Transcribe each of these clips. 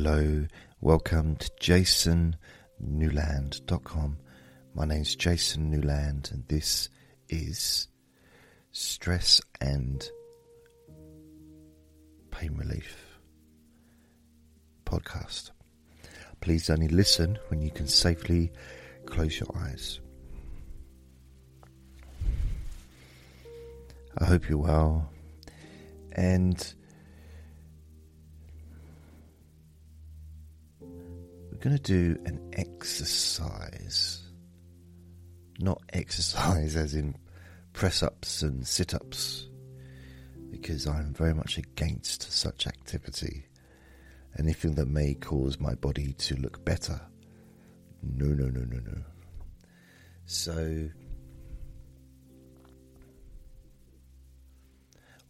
Hello, welcome to jasonnewland.com. My name's Jason Newland, and this is Stress and Pain Relief podcast. Please only listen when you can safely close your eyes. I hope you're well, and we're going to do an exercise. Not exercise as in press ups and sit ups, because I'm very much against such activity. Anything that may cause my body to look better. No, no, no, no, no. So,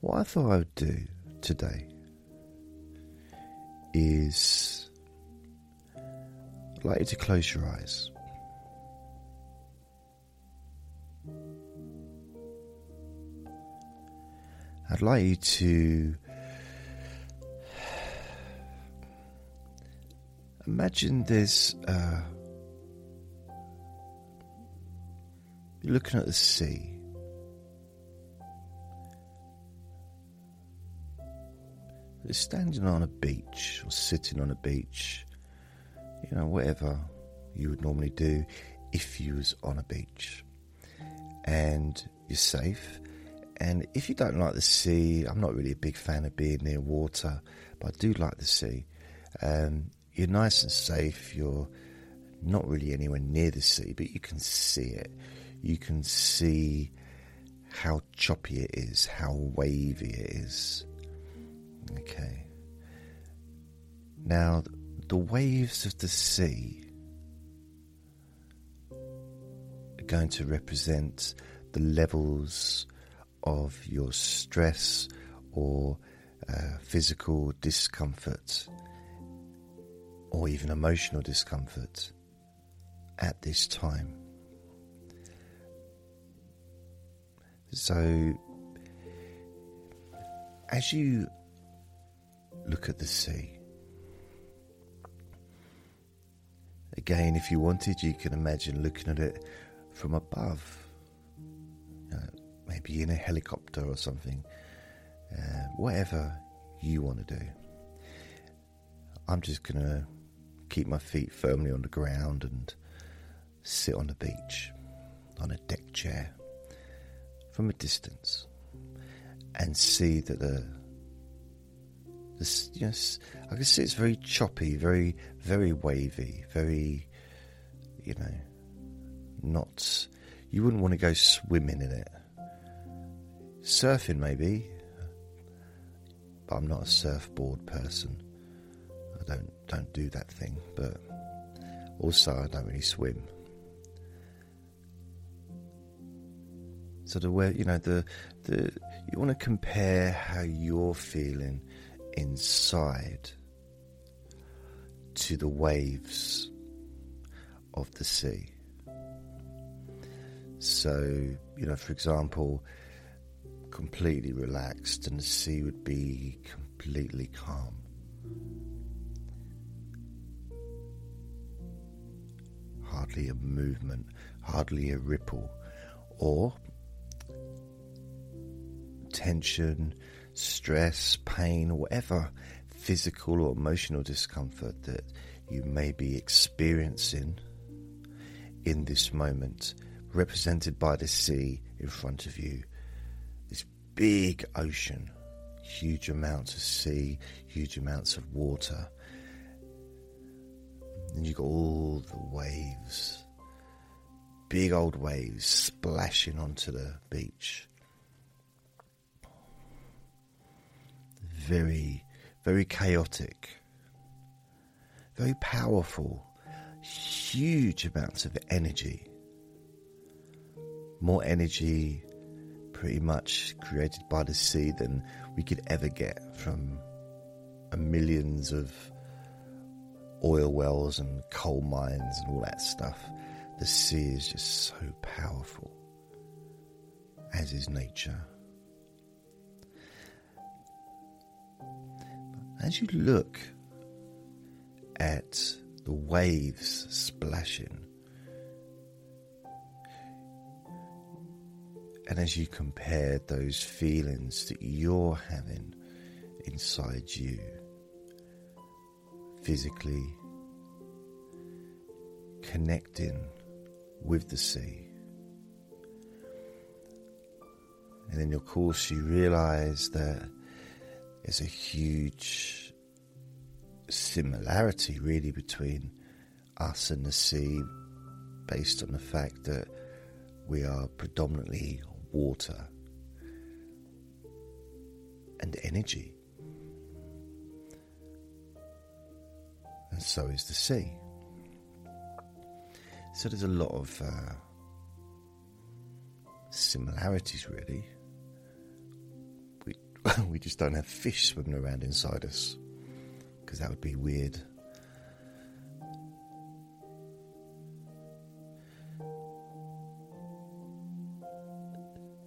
what I thought I would do today is I'd like you to close your eyes. I'd like you to imagine there's uh, you're looking at the sea. You're standing on a beach or sitting on a beach you know, whatever you would normally do if you was on a beach. And you're safe. And if you don't like the sea, I'm not really a big fan of being near water, but I do like the sea. Um, you're nice and safe. You're not really anywhere near the sea, but you can see it. You can see how choppy it is, how wavy it is. Okay. Now, the waves of the sea are going to represent the levels of your stress or uh, physical discomfort or even emotional discomfort at this time. So, as you look at the sea, Again, if you wanted, you can imagine looking at it from above, you know, maybe in a helicopter or something, uh, whatever you want to do. I'm just going to keep my feet firmly on the ground and sit on the beach on a deck chair from a distance and see that the this, yes, I can see it's very choppy, very, very wavy, very, you know, not. You wouldn't want to go swimming in it. Surfing, maybe, but I'm not a surfboard person. I don't don't do that thing, but also I don't really swim. So the way you know the the you want to compare how you're feeling inside to the waves of the sea. So, you know, for example, completely relaxed and the sea would be completely calm. Hardly a movement, hardly a ripple, or tension stress, pain, whatever physical or emotional discomfort that you may be experiencing in this moment, represented by the sea in front of you, this big ocean, huge amounts of sea, huge amounts of water. And you've got all the waves, big old waves splashing onto the beach. very, very chaotic, very powerful, huge amounts of energy. More energy pretty much created by the sea than we could ever get from millions of oil wells and coal mines and all that stuff. The sea is just so powerful, as is nature. As you look at the waves splashing. And as you compare those feelings that you're having inside you, physically connecting with the sea. And then, of course, you realize that there's a huge similarity, really, between us and the sea, based on the fact that we are predominantly water and energy. And so is the sea. So there's a lot of uh, similarities, really. We, just don't have fish swimming around inside us because that would be weird.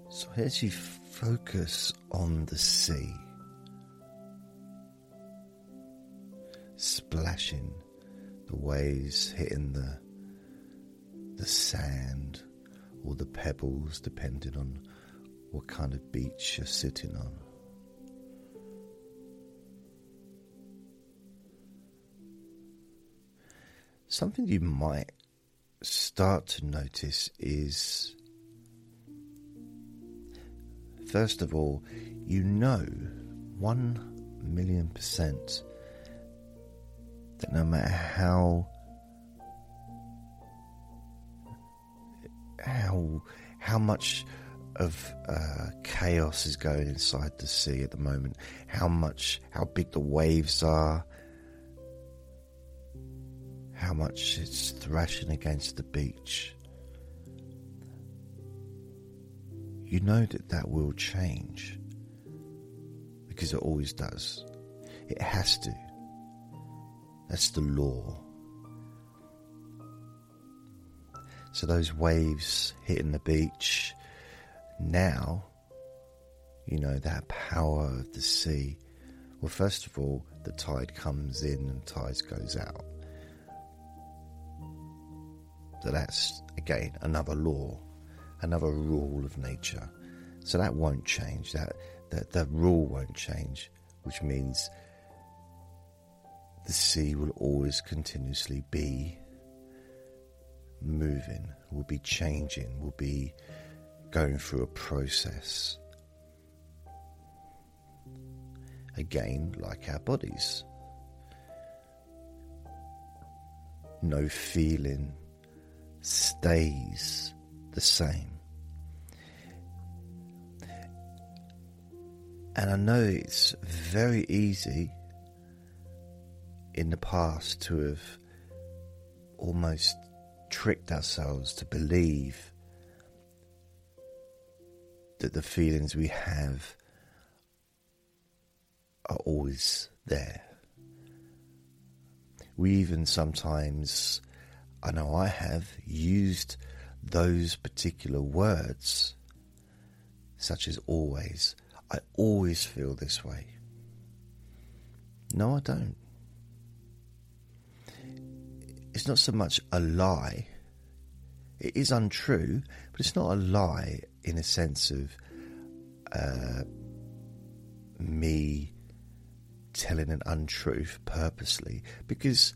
So as you focus on the sea, splashing, the waves hitting the the sand or the pebbles, depending on what kind of beach you're sitting on. Something you might start to notice is first of all, you know one million percent that no matter how how how much of uh, chaos is going inside the sea at the moment, how much how big the waves are, how much it's thrashing against the beach. You know that that will change because it always does. It has to. That's the law. So those waves hitting the beach now, you know, that power of the sea. Well, first of all, the tide comes in and tide goes out. So that's, again, another law, another rule of nature. So that won't change. That, that, that rule won't change, which means the sea will always continuously be moving, will be changing, will be going through a process. Again, like our bodies. No feeling stays the same. And I know it's very easy in the past to have almost tricked ourselves to believe that the feelings we have are always there. We even sometimes, I know I have, used those particular words, such as always. I always feel this way. No, I don't it's not so much a lie. It is untrue, but it's not a lie in a sense of uh, me telling an untruth purposely, because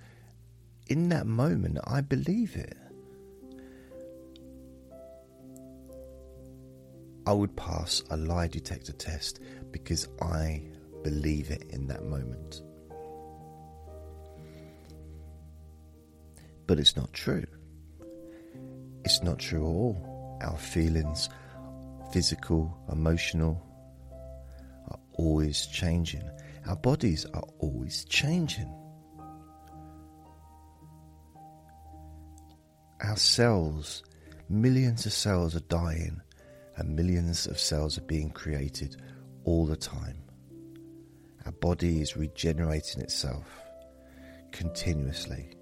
in that moment I believe it. I would pass a lie detector test because I believe it in that moment. But it's not true. It's not true at all. Our feelings, physical, emotional, are always changing. Our bodies are always changing. Our cells, millions of cells are dying, and millions of cells are being created all the time. Our body is regenerating itself continuously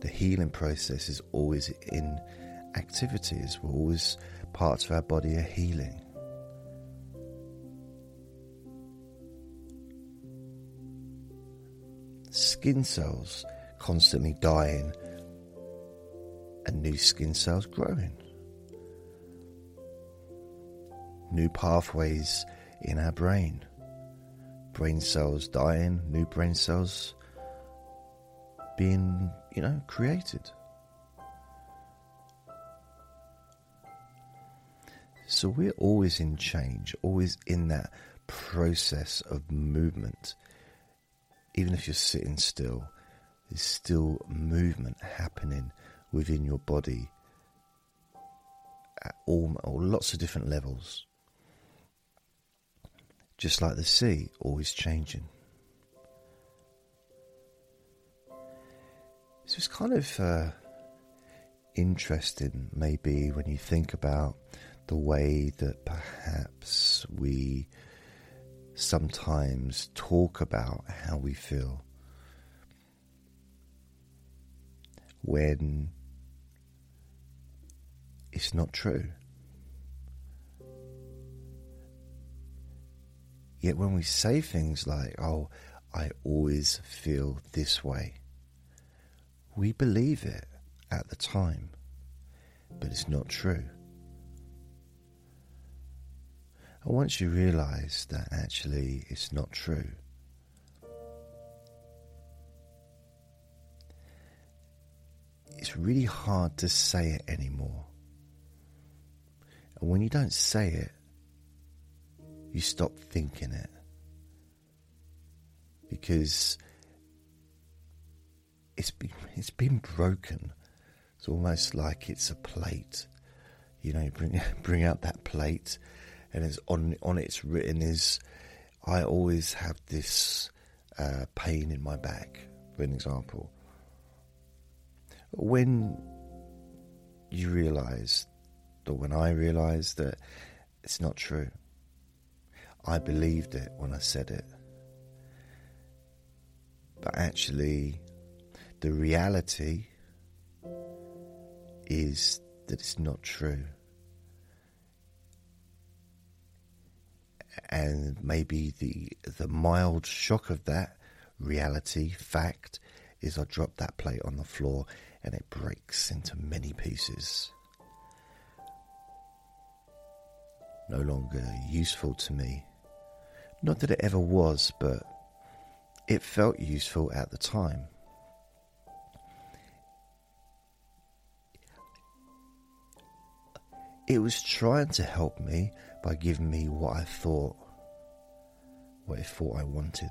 the healing process is always in activities. We're always parts of our body are healing. skin cells constantly dying and new skin cells growing. New pathways in our brain. Brain cells dying, new brain cells being, you know, created. So we're always in change, always in that process of movement. Even if you're sitting still, there's still movement happening within your body at all, or lots of different levels. Just like the sea, always changing. So it's kind of uh, interesting, maybe, when you think about the way that perhaps we sometimes talk about how we feel when it's not true. Yet when we say things like, oh, I always feel this way, we believe it at the time, but it's not true. And once you realize that actually it's not true, it's really hard to say it anymore. And when you don't say it, you stop thinking it. Because it's been, it's been broken. It's almost like it's a plate. You know, you bring, bring out that plate and it's on on it's written is I always have this uh, pain in my back, for an example. When you realise, when I realised that it's not true, I believed it when I said it. But actually, the reality is that it's not true. and maybe the the mild shock of that reality fact is I drop that plate on the floor and it breaks into many pieces. No longer useful to me. Not that it ever was, but it felt useful at the time. It was trying to help me by giving me what I thought, what I thought I wanted,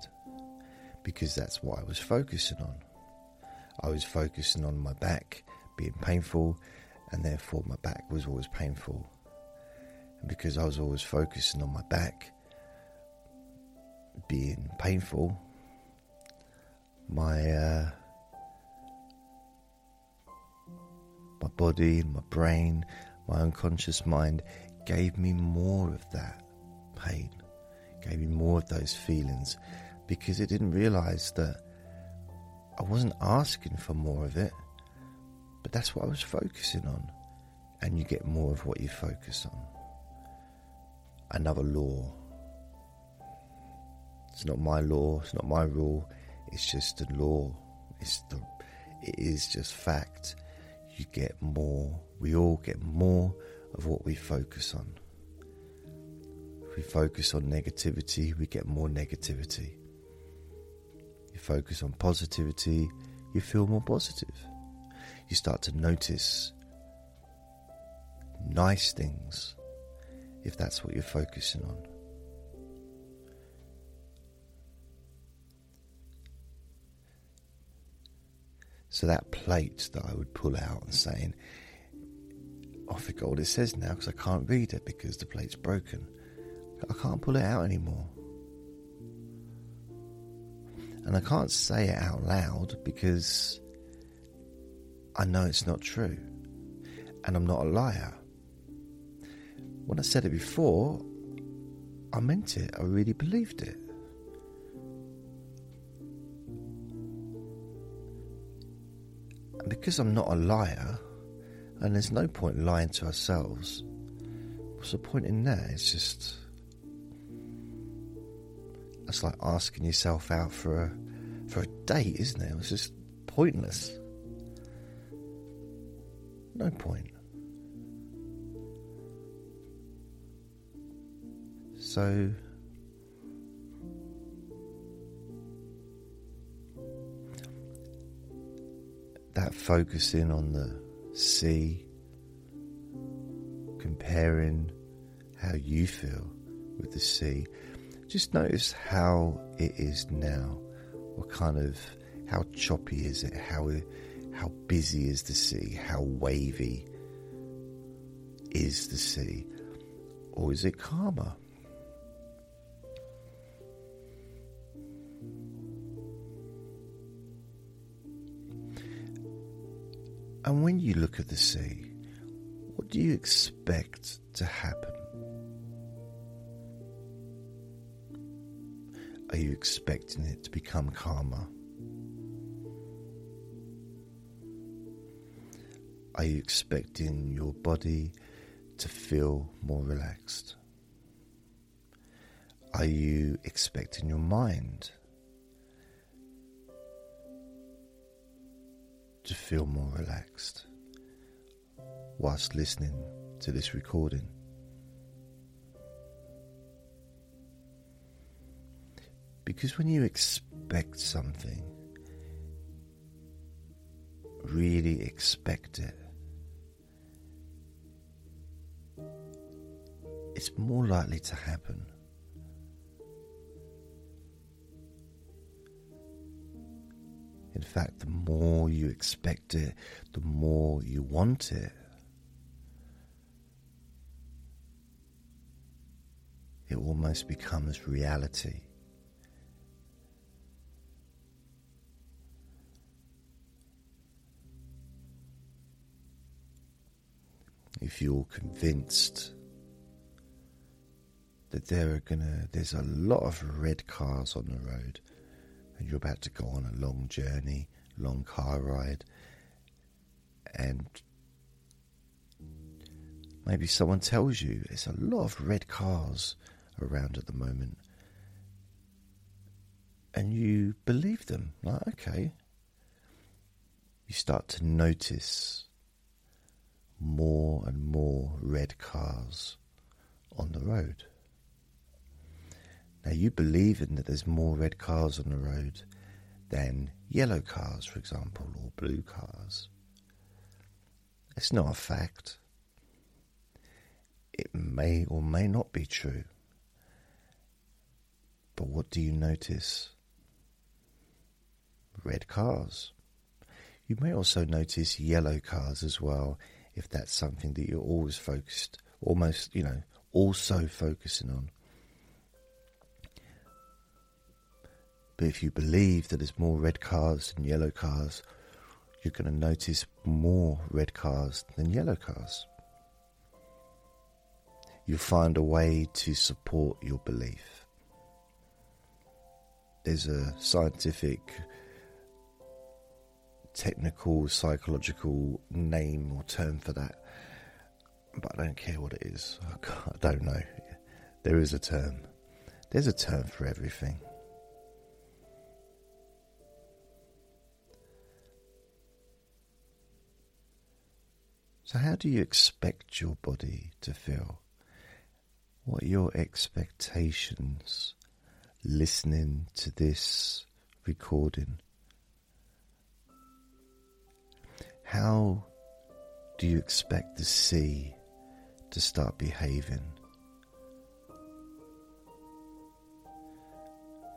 because that's what I was focusing on. I was focusing on my back being painful, and therefore my back was always painful. Because I was always focusing on my back being painful, my uh, my body my brain, my unconscious mind gave me more of that pain, gave me more of those feelings because it didn't realize that I wasn't asking for more of it, but that's what I was focusing on. And you get more of what you focus on. Another law. It's not my law, it's not my rule, it's just a law. It's the it is just fact. You get more, we all get more of what we focus on. If we focus on negativity, we get more negativity. You focus on positivity, you feel more positive. You start to notice nice things if that's what you're focusing on. So that plate that I would pull out and saying, I forgot what it says now because I can't read it because the plate's broken. I can't pull it out anymore. And I can't say it out loud because I know it's not true. And I'm not a liar. When I said it before, I meant it. I really believed it. And because I'm not a liar, and there's no point lying to ourselves. What's the point in that? It's just. It's like asking yourself out for a for a date, isn't it? It's just pointless. No point. So that focusing on the sea, comparing how you feel with the sea, just notice how it is now. What kind of how choppy is it? How how busy is the sea? How wavy is the sea? Or is it calmer? And when you look at the sea, what do you expect to happen? Are you expecting it to become calmer? Are you expecting your body to feel more relaxed? Are you expecting your mind to feel more relaxed whilst listening to this recording. Because when you expect something, really expect it, it's more likely to happen. In fact, the more you expect it, the more you want it. It almost becomes reality. If you're convinced that there are gonna there's a lot of red cars on the road and you're about to go on a long journey, long car ride, and maybe someone tells you there's a lot of red cars around at the moment, and you believe them, like, okay. You start to notice more and more red cars on the road. Now, you believe in that there's more red cars on the road than yellow cars, for example, or blue cars. It's not a fact. It may or may not be true. But what do you notice? Red cars. You may also notice yellow cars as well, if that's something that you're always focused, almost, you know, also focusing on. But if you believe that there's more red cars than yellow cars, you're going to notice more red cars than yellow cars. You'll find a way to support your belief. There's a scientific, technical, psychological name or term for that, but I don't care what it is. I don't know. There is a term. There's a term for everything. So, how do you expect your body to feel? What are your expectations listening to this recording? How do you expect the sea to start behaving?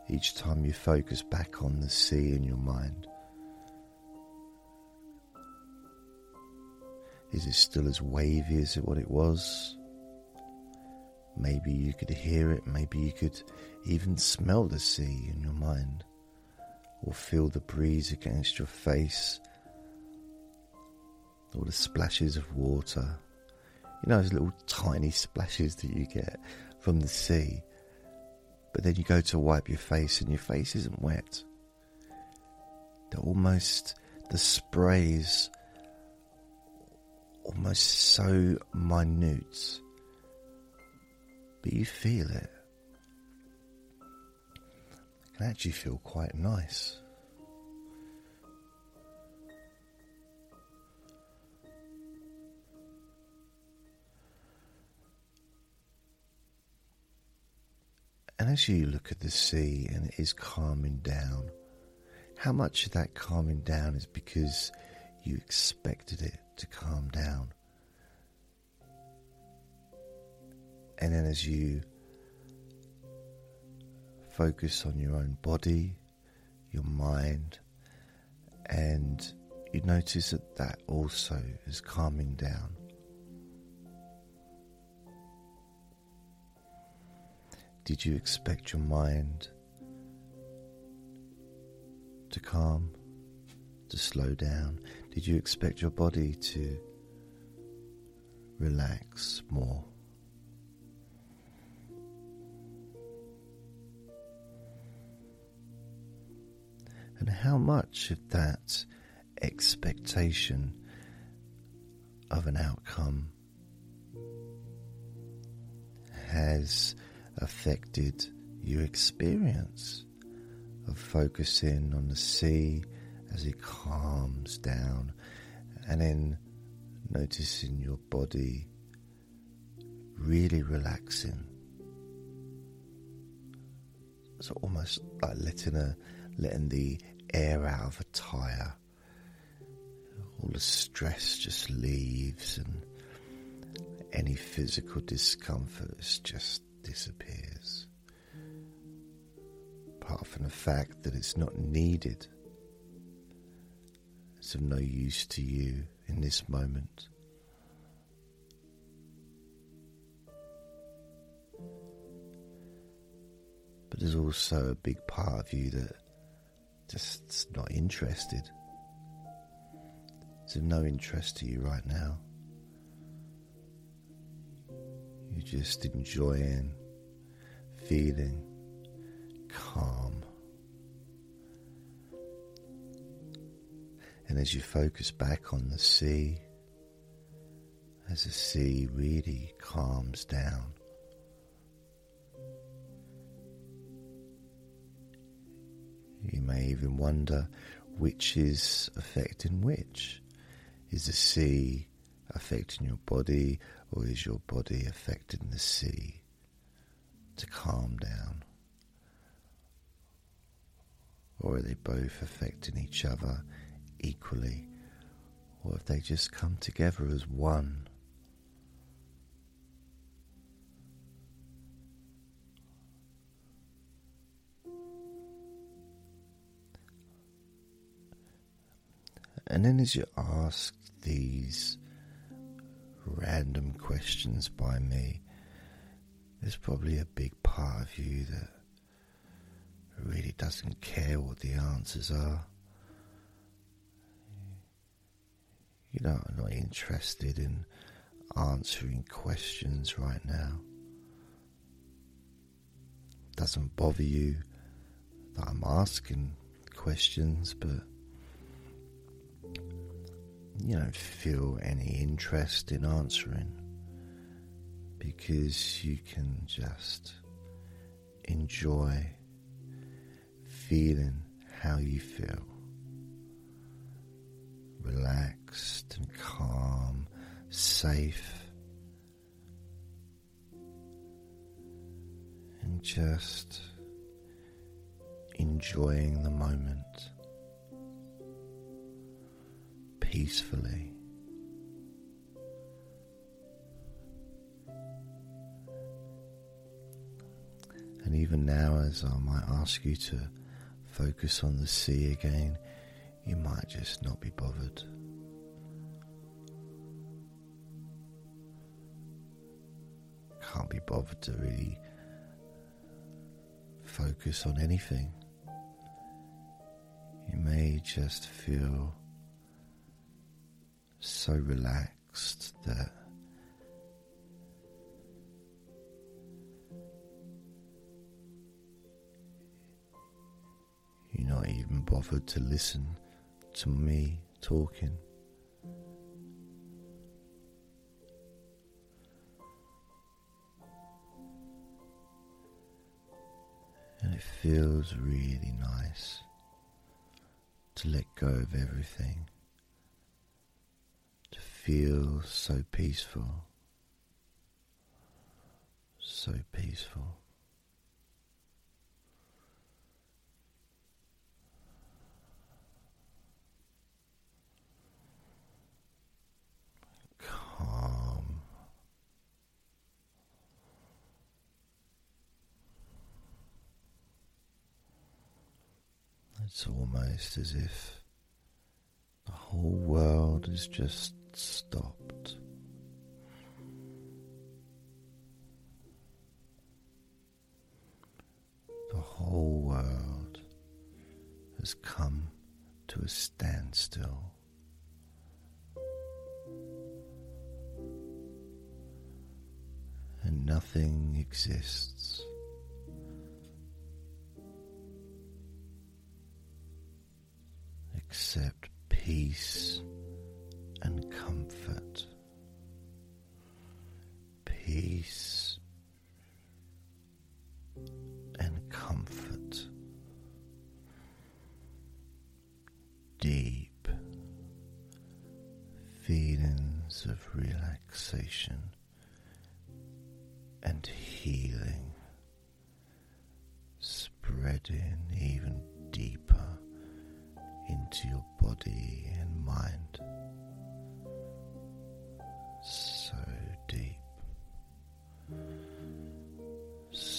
Each time you focus back on the sea in your mind, Is it still as wavy as what it was? Maybe you could hear it, maybe you could even smell the sea in your mind, or feel the breeze against your face, or the splashes of water. You know, those little tiny splashes that you get from the sea, but then you go to wipe your face and your face isn't wet. They're almost the sprays almost so minute, but you feel it. It can actually feel quite nice. And as you look at the sea and it is calming down, how much of that calming down is because you expected it? To calm down? And then as you focus on your own body, your mind, and you notice that that also is calming down. Did you expect your mind to calm, to slow down? Did you expect your body to relax more? And how much of that expectation of an outcome has affected your experience of focusing on the sea as it calms down and then noticing your body really relaxing. It's almost like letting a letting the air out of a tire. All the stress just leaves and any physical discomfort just disappears. Apart from the fact that it's not needed, of no use to you in this moment. But there's also a big part of you that just not interested. It's of no interest to you right now. You're just enjoying feeling calm. And as you focus back on the sea, as the sea really calms down, You may even wonder which is affecting which. Is the sea affecting your body, or is your body affecting the sea to calm down? Or are they both affecting each other equally? Or if they just come together as one? And then as you ask these random questions by me, there's probably a big part of you that really doesn't care what the answers are. You're not, not interested in answering questions right now. Doesn't bother you that I'm asking questions, but you don't feel any interest in answering because you can just enjoy feeling how you feel relaxed calm, safe, and just enjoying the moment. peacefully. And even now, as I might ask you to focus on the sea again, you might just not be bothered. Bothered to really focus on anything. You may just feel so relaxed that you're not even bothered to listen to me talking. It feels really nice to let go of everything to feel so peaceful, so peaceful. It's almost as if the whole world has just stopped. The whole world has come to a standstill. And nothing exists. Peace and comfort. Peace and comfort. Deep feelings of relaxation and healing spreading even deeper into your body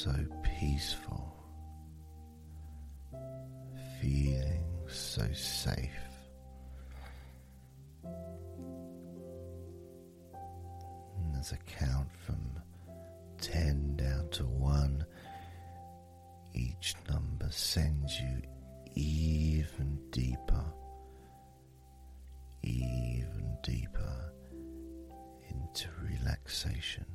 so peaceful, feeling so safe. And as I count from 10 down to 1, each number sends you even deeper, even deeper into relaxation.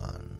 One.